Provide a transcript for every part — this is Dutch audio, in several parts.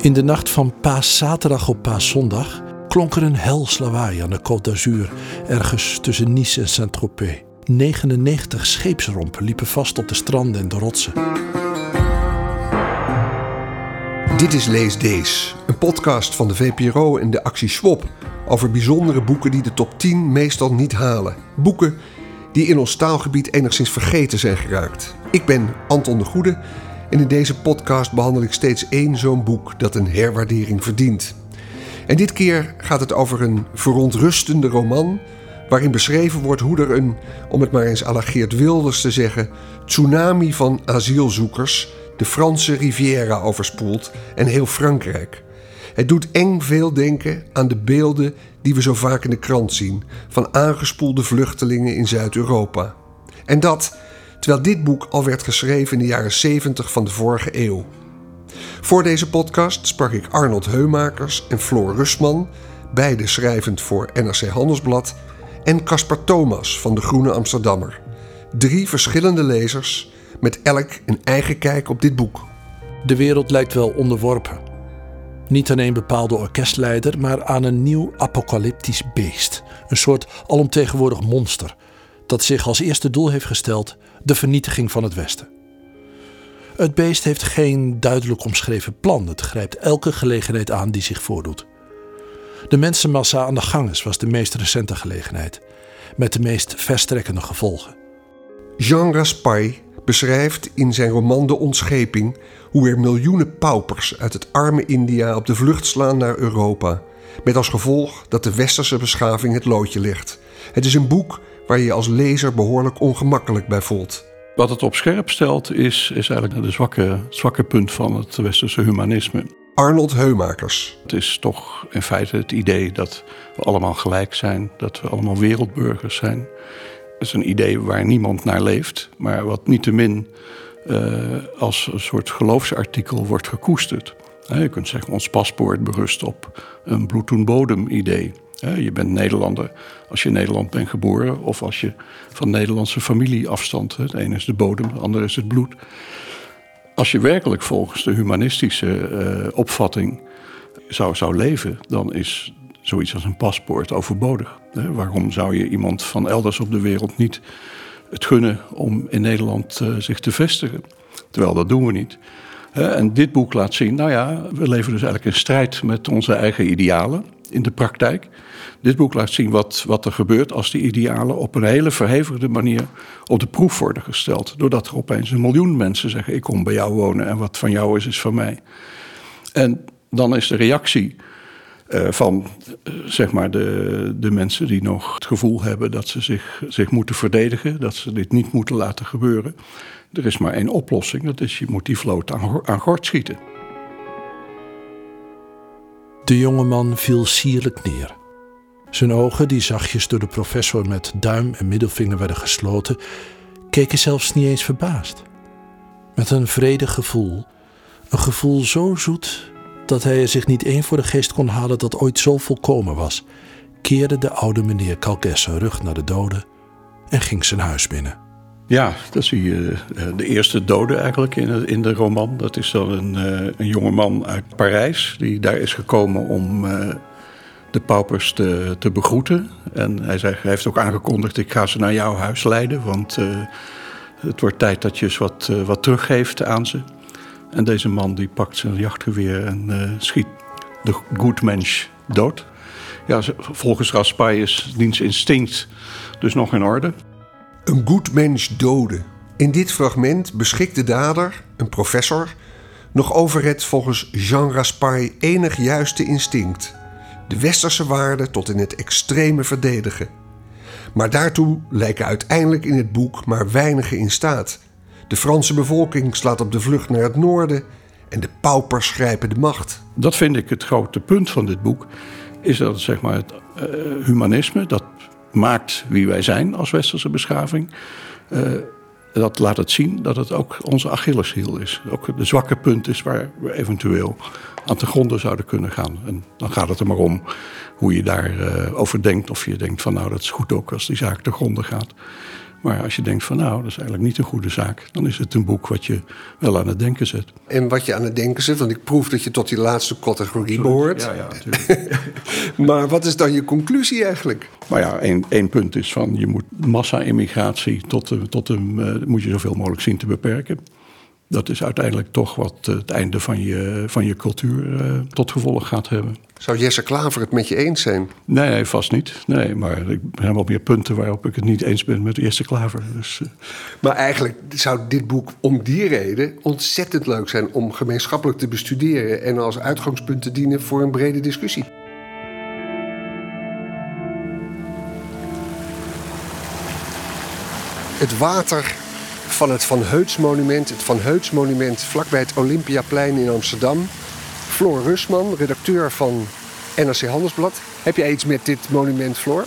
In de nacht van paaszaterdag op paaszondag klonk er een hels lawaai aan de Côte d'Azur, ergens tussen Nice en Saint-Tropez. 99 scheepsrompen liepen vast op de stranden en de rotsen. Dit is Lees Dees, een podcast van de VPRO en de actie Swap over bijzondere boeken die de top 10 meestal niet halen. Boeken die in ons taalgebied enigszins vergeten zijn geraakt. Ik ben Anton de Goede en in deze podcast behandel ik steeds één zo'n boek dat een herwaardering verdient. En dit keer gaat het over een verontrustende roman waarin beschreven wordt hoe er een, om het maar eens Geert Wilders te zeggen, tsunami van asielzoekers de Franse Riviera overspoelt en heel Frankrijk. Het doet eng veel denken aan de beelden die we zo vaak in de krant zien van aangespoelde vluchtelingen in Zuid-Europa. En dat terwijl dit boek al werd geschreven in de jaren 70 van de vorige eeuw. Voor deze podcast sprak ik Arnold Heumakers en Floor Rustman, beide schrijvend voor NRC Handelsblad, en Caspar Thomas van de Groene Amsterdammer. Drie verschillende lezers met elk een eigen kijk op dit boek. De wereld lijkt wel onderworpen. Niet aan een bepaalde orkestleider, maar aan een nieuw apocalyptisch beest. Een soort alomtegenwoordig monster dat zich als eerste doel heeft gesteld de vernietiging van het Westen. Het beest heeft geen duidelijk omschreven plan. Het grijpt elke gelegenheid aan die zich voordoet. De mensenmassa aan de ganges was de meest recente gelegenheid, met de meest verstrekkende gevolgen. Jean Raspail beschrijft in zijn roman De Ontscheping hoe er miljoenen paupers uit het arme India op de vlucht slaan naar Europa, met als gevolg dat de westerse beschaving het loodje legt. Het is een boek waar je je als lezer behoorlijk ongemakkelijk bij voelt. Wat het op scherp stelt is, is eigenlijk de zwakke, zwakke punt van het westerse humanisme. Arnold Heumakers. Het is toch in feite het idee dat we allemaal gelijk zijn, dat we allemaal wereldburgers zijn. Het is een idee waar niemand naar leeft, maar wat niettemin uh, als een soort geloofsartikel wordt gekoesterd. Je kunt zeggen, ons paspoort berust op een bloed bodem idee. Je bent Nederlander als je in Nederland bent geboren of als je van Nederlandse familie afstand. Het ene is de bodem, het andere is het bloed. Als je werkelijk volgens de humanistische uh, opvatting zou, zou leven, dan is zoiets als een paspoort overbodig. Waarom zou je iemand van elders op de wereld niet het gunnen om in Nederland uh, zich te vestigen? Terwijl dat doen we niet. En dit boek laat zien, nou ja, we leven dus eigenlijk in strijd met onze eigen idealen in de praktijk. Dit boek laat zien wat, wat er gebeurt als die idealen op een hele verhevigde manier op de proef worden gesteld. Doordat er opeens een miljoen mensen zeggen: Ik kom bij jou wonen en wat van jou is, is van mij. En dan is de reactie uh, van uh, zeg maar de, de mensen die nog het gevoel hebben dat ze zich, zich moeten verdedigen, dat ze dit niet moeten laten gebeuren. Er is maar één oplossing: dat is je moet die vloot aan, aan gort schieten. De jonge man viel sierlijk neer. Zijn ogen, die zachtjes door de professor met duim en middelvinger werden gesloten, keken zelfs niet eens verbaasd. Met een vredig gevoel, een gevoel zo zoet dat hij er zich niet één voor de geest kon halen dat ooit zo volkomen was, keerde de oude meneer Calques zijn rug naar de doden en ging zijn huis binnen. Ja, dat zie je eh, de eerste dode eigenlijk in in de roman. Dat is dan een, uh, een jonge man uit Parijs die daar is gekomen om de paupers te, te begroeten. En hij, zegt, hij heeft ook aangekondigd, ik ga ze naar jouw huis leiden, want het wordt tijd dat je eens wat, wat teruggeeft aan ze. En deze man die pakt zijn jachtgeweer en schiet de goed mens dood. Ja, volgens Raspail is diens instinct dus nog in orde. Een goed mens doden. In dit fragment beschikt de dader, een professor, nog over het volgens Jean Raspail enig juiste instinct. De westerse waarden tot in het extreme verdedigen. Maar daartoe lijken uiteindelijk in het boek maar weinigen in staat. De Franse bevolking slaat op de vlucht naar het noorden en de paupers grijpen de macht. Dat vind ik het grote punt van dit boek. Is dat zeg maar, het uh, humanisme, dat maakt wie wij zijn als westerse beschaving. Uh, dat laat het zien dat het ook onze Achilleshiel is. Ook de zwakke punt is waar we eventueel aan te gronden zouden kunnen gaan. En dan gaat het er maar om hoe je daarover uh, over denkt. Of je denkt van nou dat is goed ook als die zaak te gronden gaat. Maar als je denkt van nou, dat is eigenlijk niet een goede zaak, dan is het een boek wat je wel aan het denken zet. En wat je aan het denken zet, want ik proef dat je tot die laatste categorie behoort. Ja, ja, natuurlijk. maar wat is dan je conclusie eigenlijk? Maar ja, één, één punt is van je moet massa-immigratie tot, tot uh, moet je zoveel mogelijk zien te beperken. Dat is uiteindelijk toch wat het einde van je, van je cultuur uh, tot gevolg gaat hebben. Zou Jesse Klaver het met je eens zijn? Nee, vast niet. Nee, maar er zijn wel meer punten waarop ik het niet eens ben met Jesse Klaver. Dus, uh... Maar eigenlijk zou dit boek om die reden ontzettend leuk zijn om gemeenschappelijk te bestuderen en als uitgangspunt te dienen voor een brede discussie. Het water van het Van Heuts monument, het Van Heuts monument vlakbij het Olympiaplein in Amsterdam. Floor Rusman, redacteur van NRC Handelsblad. Heb jij iets met dit monument, Floor?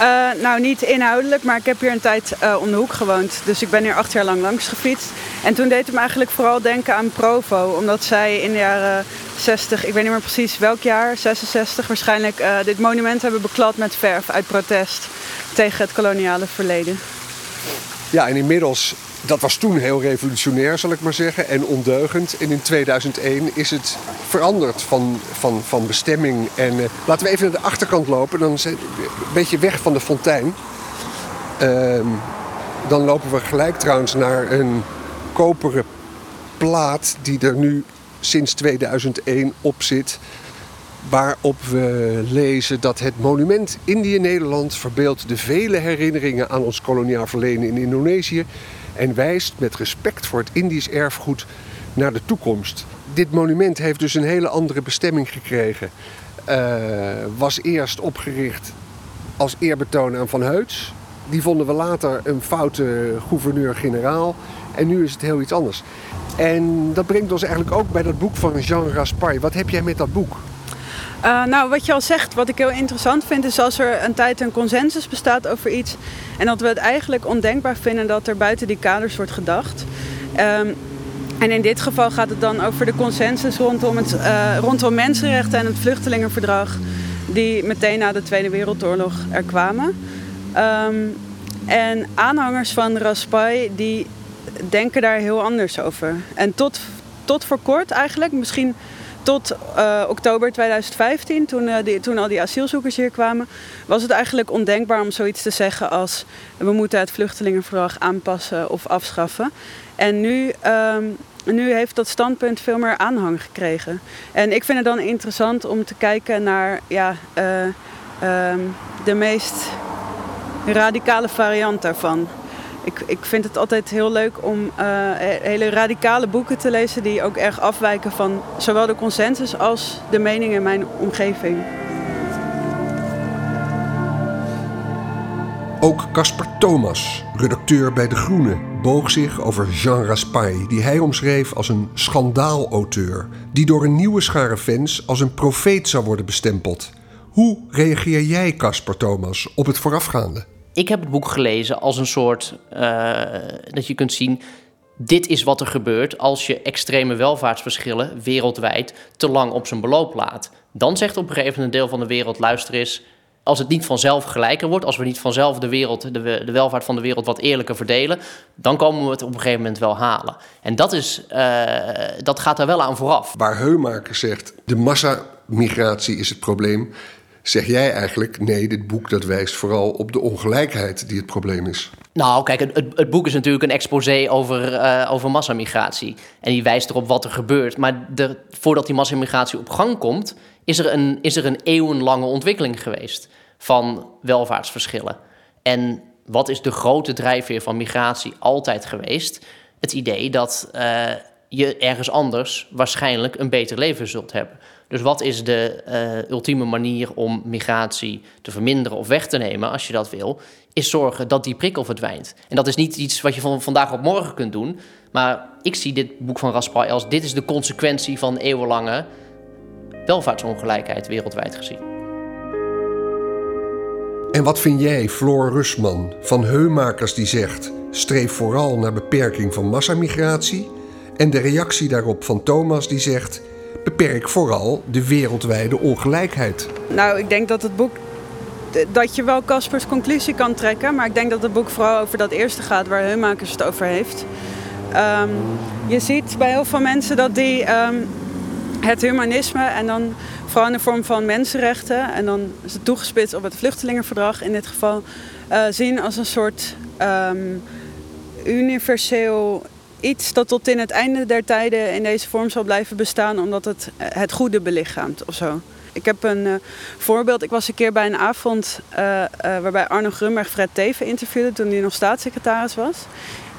Uh, nou, niet inhoudelijk, maar ik heb hier een tijd uh, om de hoek gewoond. Dus ik ben hier acht jaar lang langs gefietst. En toen deed het me eigenlijk vooral denken aan Provo. Omdat zij in de jaren 60, ik weet niet meer precies welk jaar, 66 waarschijnlijk, uh, dit monument hebben beklad met verf uit protest tegen het koloniale verleden. Ja, en inmiddels, dat was toen heel revolutionair, zal ik maar zeggen, en ondeugend. En in 2001 is het veranderd van, van, van bestemming. En uh, laten we even naar de achterkant lopen, dan een beetje weg van de fontein. Uh, dan lopen we gelijk trouwens naar een koperen plaat die er nu sinds 2001 op zit waarop we lezen dat het monument Indië-Nederland verbeeldt de vele herinneringen aan ons koloniaal verleden in Indonesië en wijst met respect voor het Indisch erfgoed naar de toekomst. Dit monument heeft dus een hele andere bestemming gekregen. Uh, was eerst opgericht als eerbetoon aan Van Heuts. Die vonden we later een foute gouverneur-generaal. En nu is het heel iets anders. En dat brengt ons eigenlijk ook bij dat boek van Jean Raspail. Wat heb jij met dat boek? Uh, nou, wat je al zegt, wat ik heel interessant vind, is als er een tijd een consensus bestaat over iets. En dat we het eigenlijk ondenkbaar vinden dat er buiten die kaders wordt gedacht. Um, en in dit geval gaat het dan over de consensus rondom, het, uh, rondom mensenrechten en het vluchtelingenverdrag. Die meteen na de Tweede Wereldoorlog er kwamen. Um, en aanhangers van Raspail die denken daar heel anders over. En tot, tot voor kort eigenlijk, misschien tot uh, oktober 2015, toen, uh, die, toen al die asielzoekers hier kwamen, was het eigenlijk ondenkbaar om zoiets te zeggen als we moeten het vluchtelingenverdrag aanpassen of afschaffen. En nu, um, nu heeft dat standpunt veel meer aanhang gekregen. En ik vind het dan interessant om te kijken naar ja, uh, um, de meest radicale variant daarvan ik, ik vind het altijd heel leuk om uh, hele radicale boeken te lezen die ook erg afwijken van zowel de consensus als de meningen in mijn omgeving. Ook Casper Thomas, redacteur bij De Groene, boog zich over Jean Raspail, die hij omschreef als een schandaalauteur, die door een nieuwe schare fans als een profeet zou worden bestempeld. Hoe reageer jij, Casper Thomas, op het voorafgaande? Ik heb het boek gelezen als een soort uh, dat je kunt zien. Dit is wat er gebeurt als je extreme welvaartsverschillen wereldwijd te lang op zijn beloop laat. Dan zegt op een gegeven moment een deel van de wereld: luister eens, als het niet vanzelf gelijker wordt, als we niet vanzelf de, wereld, de, welvaart van de wereld wat eerlijker verdelen, dan komen we het op een gegeven moment wel halen. En dat, is, uh, dat gaat er wel aan vooraf. Waar Heumaker zegt: de massamigratie is het probleem zeg jij eigenlijk, nee, dit boek dat wijst vooral op de ongelijkheid die het probleem is. Nou, kijk, het, het boek is natuurlijk een exposé over, uh, over massamigratie. En die wijst erop wat er gebeurt. Maar voordat die massamigratie op gang komt, is er, een, is er een eeuwenlange ontwikkeling geweest van welvaartsverschillen. En wat is de grote drijfveer van migratie altijd geweest? Het idee dat uh, je ergens anders waarschijnlijk een beter leven zult hebben. Dus wat is de uh, ultieme manier om migratie te verminderen of weg te nemen, als je dat wil, is zorgen dat die prikkel verdwijnt. En dat is niet iets wat je van vandaag op morgen kunt doen, maar ik zie dit boek van Raspail als dit is de consequentie van eeuwenlange welvaartsongelijkheid wereldwijd gezien. En wat vind jij, Floor Rusman, van Heumakers die zegt: streef vooral naar beperking van massamigratie? En de reactie daarop van Thomas die zegt: beperk vooral de wereldwijde ongelijkheid. Nou, ik denk dat het boek dat je wel Caspers conclusie kan trekken. Maar ik denk dat het boek vooral over dat eerste gaat waar Heumakers het over heeft. Ehm, je ziet bij heel veel mensen dat die ehm, het humanisme en dan vooral in de vorm van mensenrechten en dan het toegespitst op het vluchtelingenverdrag in dit geval uh, zien als een soort um, universeel iets dat tot in het einde der tijden in deze vorm zal blijven bestaan omdat het het goede belichaamt of zo. Ik heb een uh, voorbeeld. Ik was een keer bij een avond uh, waarbij Arno Grunberg Fred Teven interviewde toen hij nog staatssecretaris was.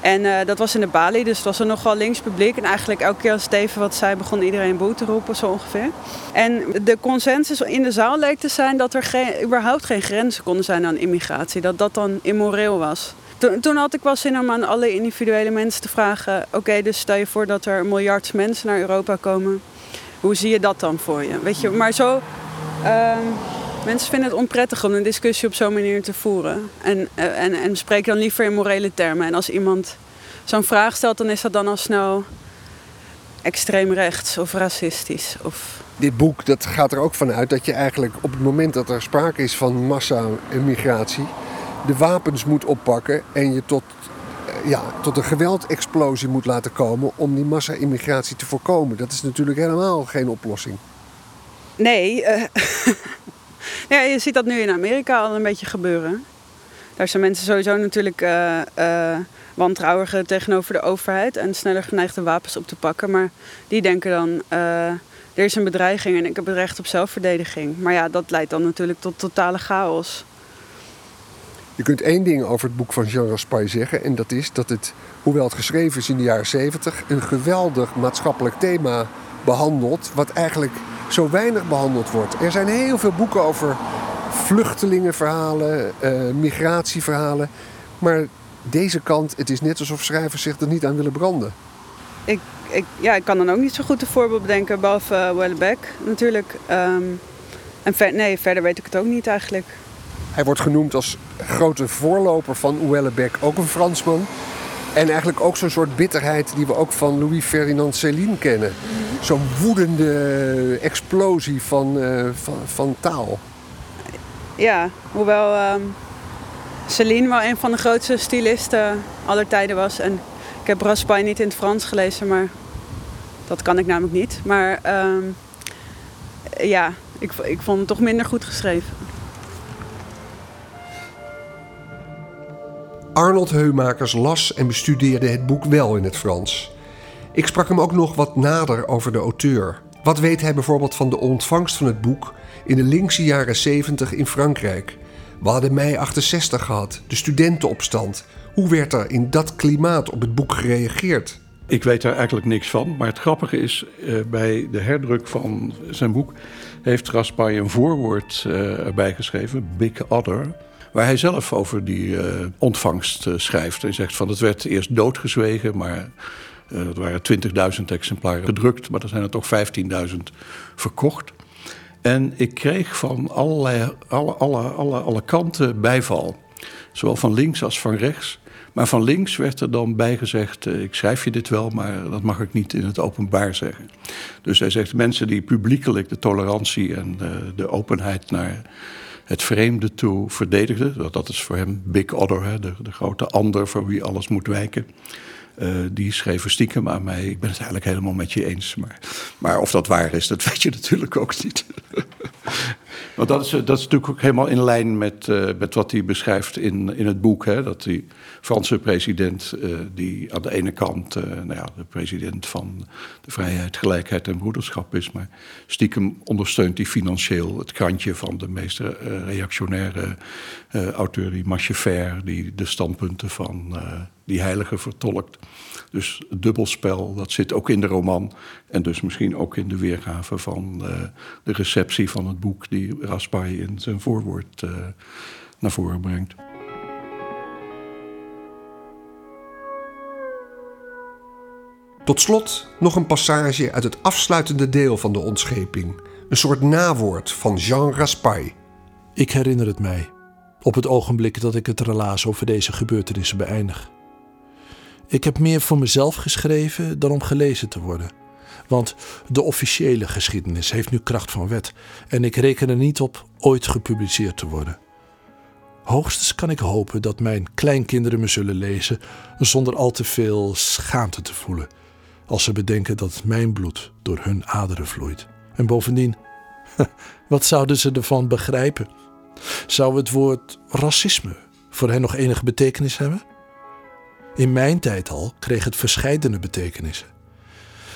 En dat was in de Bali, dus het was een nogal links publiek. En eigenlijk elke keer als Steven wat zei, begon iedereen boe te roepen, zo ongeveer. En de consensus in de zaal leek te zijn dat er geen, überhaupt geen grenzen konden zijn aan immigratie. Dat dat dan immoreel was. Toen, had ik wel zin om aan alle individuele mensen te vragen... oké, dus stel je voor dat er een miljard mensen naar Europa komen hoe zie je dat dan voor je? Weet je, maar zo. Uh, mensen vinden het onprettig om een discussie op zo'n manier te voeren. En, uh, en, en spreken dan liever in morele termen. En als iemand zo'n vraag stelt, dan is dat dan al snel extreem rechts of racistisch. Of... Dit boek dat gaat er ook vanuit dat je eigenlijk op het moment dat er sprake is van massa-immigratie, de wapens moet oppakken en je tot ja, tot een geweldexplosie moet laten komen om die massa-immigratie te voorkomen. Dat is natuurlijk helemaal geen oplossing. Nee, uh, ja, je ziet dat nu in Amerika al een beetje gebeuren. Daar zijn mensen sowieso natuurlijk uh, wantrouwiger tegenover de overheid en sneller geneigd de wapens op te pakken. Maar die denken dan, er is een bedreiging en ik heb het recht op zelfverdediging. Maar ja, dat leidt dan natuurlijk tot totale chaos. Je kunt één ding over het boek van Jean Raspail zeggen. En dat is dat het, hoewel het geschreven is in de jaren 70, een geweldig maatschappelijk thema behandelt. Wat eigenlijk zo weinig behandeld wordt. Er zijn heel veel boeken over vluchtelingenverhalen, uh, migratieverhalen. Maar deze kant, het is net alsof schrijvers zich er niet aan willen branden. Ik, ik, ja, ik kan dan ook niet zo goed een voorbeeld bedenken, behalve uh, natuurlijk. Um, en nee, verder weet ik het ook niet eigenlijk. Hij wordt genoemd als grote voorloper van Houellebecq, ook een Fransman. En eigenlijk ook zo'n soort bitterheid die we ook van Louis-Ferdinand Céline kennen. Zo'n woedende explosie van, uh, van, taal. Ja, hoewel um, Céline wel een van de grootste stylisten aller tijden was. En ik heb Raspail niet in het Frans gelezen, maar dat kan ik namelijk niet. Maar um, ja, ik, ik vond het toch minder goed geschreven. Arnold Heumakers las en bestudeerde het boek wel in het Frans. Ik sprak hem ook nog wat nader over de auteur. Wat weet hij bijvoorbeeld van de ontvangst van het boek in de linkse jaren 70 in Frankrijk? We hadden mei 68 gehad, de studentenopstand. Hoe werd er in dat klimaat op het boek gereageerd? Ik weet daar eigenlijk niks van. Maar het grappige is, uh, bij de herdruk van zijn boek heeft Raspail een voorwoord uh, erbij geschreven, Big Other. Waar hij zelf over die uh, ontvangst uh, schrijft. Hij zegt van het werd eerst doodgezwegen, maar uh, waren 20.000 exemplaren gedrukt, maar er zijn er toch 15.000 verkocht. En ik kreeg van allerlei, alle, alle, alle, alle kanten bijval. Zowel van links als van rechts. Maar van links werd er dan bijgezegd: ik schrijf je dit wel, maar dat mag ik niet in het openbaar zeggen. Dus hij zegt: mensen die publiekelijk de tolerantie en de openheid naar het vreemde toe verdedigde. Dat is voor hem Big Other, hè, de, de grote ander voor wie alles moet wijken. Uh, die schreven stiekem aan mij. Ik ben het eigenlijk helemaal met je eens. Maar, maar of dat waar is, dat weet je natuurlijk ook niet. Want dat is, dat is natuurlijk ook helemaal in lijn met, uh, met wat hij beschrijft in, in het boek. Hè? Dat die Franse president, die aan de ene kant nou ja, de president van de vrijheid, gelijkheid en broederschap is. Maar stiekem ondersteunt hij financieel het krantje van de meest reactionaire auteur, die Machefer, die de standpunten van die heilige vertolkt. Dus het dubbelspel, dat zit ook in de roman. En dus misschien ook in de weergave van uh, de receptie van het boek die Raspail in zijn voorwoord uh, naar voren brengt. Tot slot nog een passage uit het afsluitende deel van de ontscheping. Een soort nawoord van Jean Raspail. Ik herinner het mij, op het ogenblik dat ik het relaas over deze gebeurtenissen beëindig. Ik heb meer voor mezelf geschreven dan om gelezen te worden. Want de officiële geschiedenis heeft nu kracht van wet en ik reken er niet op ooit gepubliceerd te worden. Hoogstens kan ik hopen dat mijn kleinkinderen me zullen lezen zonder al te veel schaamte te voelen. Als ze bedenken dat mijn bloed door hun aderen vloeit. En bovendien, wat zouden ze ervan begrijpen? Zou het woord racisme voor hen nog enige betekenis hebben? In mijn tijd al kreeg het verscheidene betekenissen.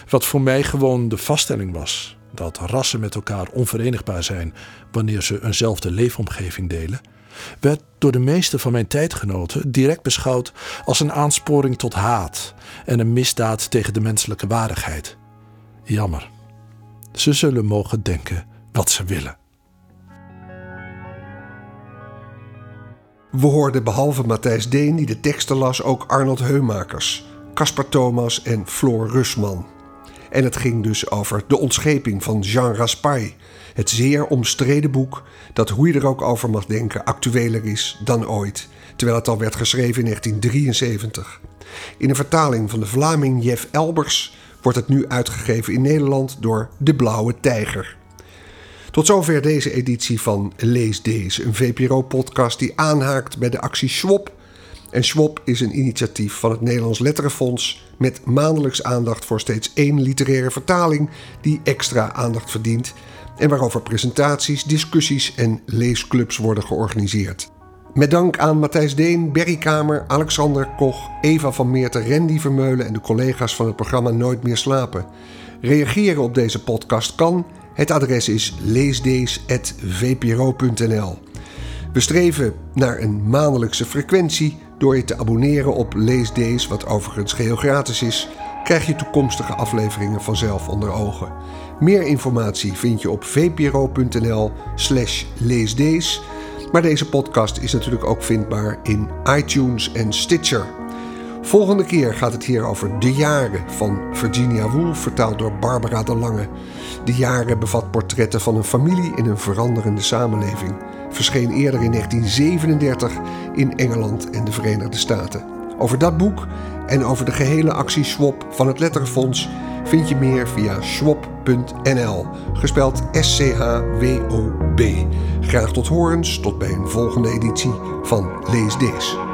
Wat voor mij gewoon de vaststelling was dat rassen met elkaar onverenigbaar zijn wanneer ze eenzelfde leefomgeving delen, werd door de meeste van mijn tijdgenoten direct beschouwd als een aansporing tot haat en een misdaad tegen de menselijke waardigheid. Jammer. Ze zullen mogen denken wat ze willen. We hoorden behalve Matthijs Deen, die de teksten las, ook Arnold Heumakers, Caspar Thomas en Floor Rusman. En het ging dus over de ontscheping van Jean Raspail, het zeer omstreden boek dat, hoe je er ook over mag denken, actueler is dan ooit, terwijl het al werd geschreven in 1973. In een vertaling van de Vlaming Jeff Elbers wordt het nu uitgegeven in Nederland door De Blauwe Tijger. Tot zover deze editie van Lees Deze, een VPRO-podcast die aanhaakt bij de actie Schwab. En Schwab is een initiatief van het Nederlands Letterenfonds met maandelijks aandacht voor steeds één literaire vertaling die extra aandacht verdient en waarover presentaties, discussies en leesclubs worden georganiseerd. Met dank aan Matthijs Deen, Berry Kamer, Alexander Koch, Eva van Meerten, Randy Vermeulen en de collega's van het programma Nooit meer slapen. Reageren op deze podcast kan. Het adres is leesdees.vpro.nl. We streven naar een maandelijkse frequentie. Door je te abonneren op Leesdees, wat overigens geheel gratis is, krijg je toekomstige afleveringen vanzelf onder ogen. Meer informatie vind je op vpro.nl/slash leesdees. Maar deze podcast is natuurlijk ook vindbaar in iTunes en Stitcher. Volgende keer gaat het hier over De Jaren van Virginia Woolf, vertaald door Barbara de Lange. De Jaren bevat portretten van een familie in een veranderende samenleving. Verscheen eerder in 1937 in Engeland en de Verenigde Staten. Over dat boek en over de gehele actie Swap van het Letterenfonds vind je meer via swap.nl, gespeld S-C-H-W-O-B. Graag tot horens, tot bij een volgende editie van Lees.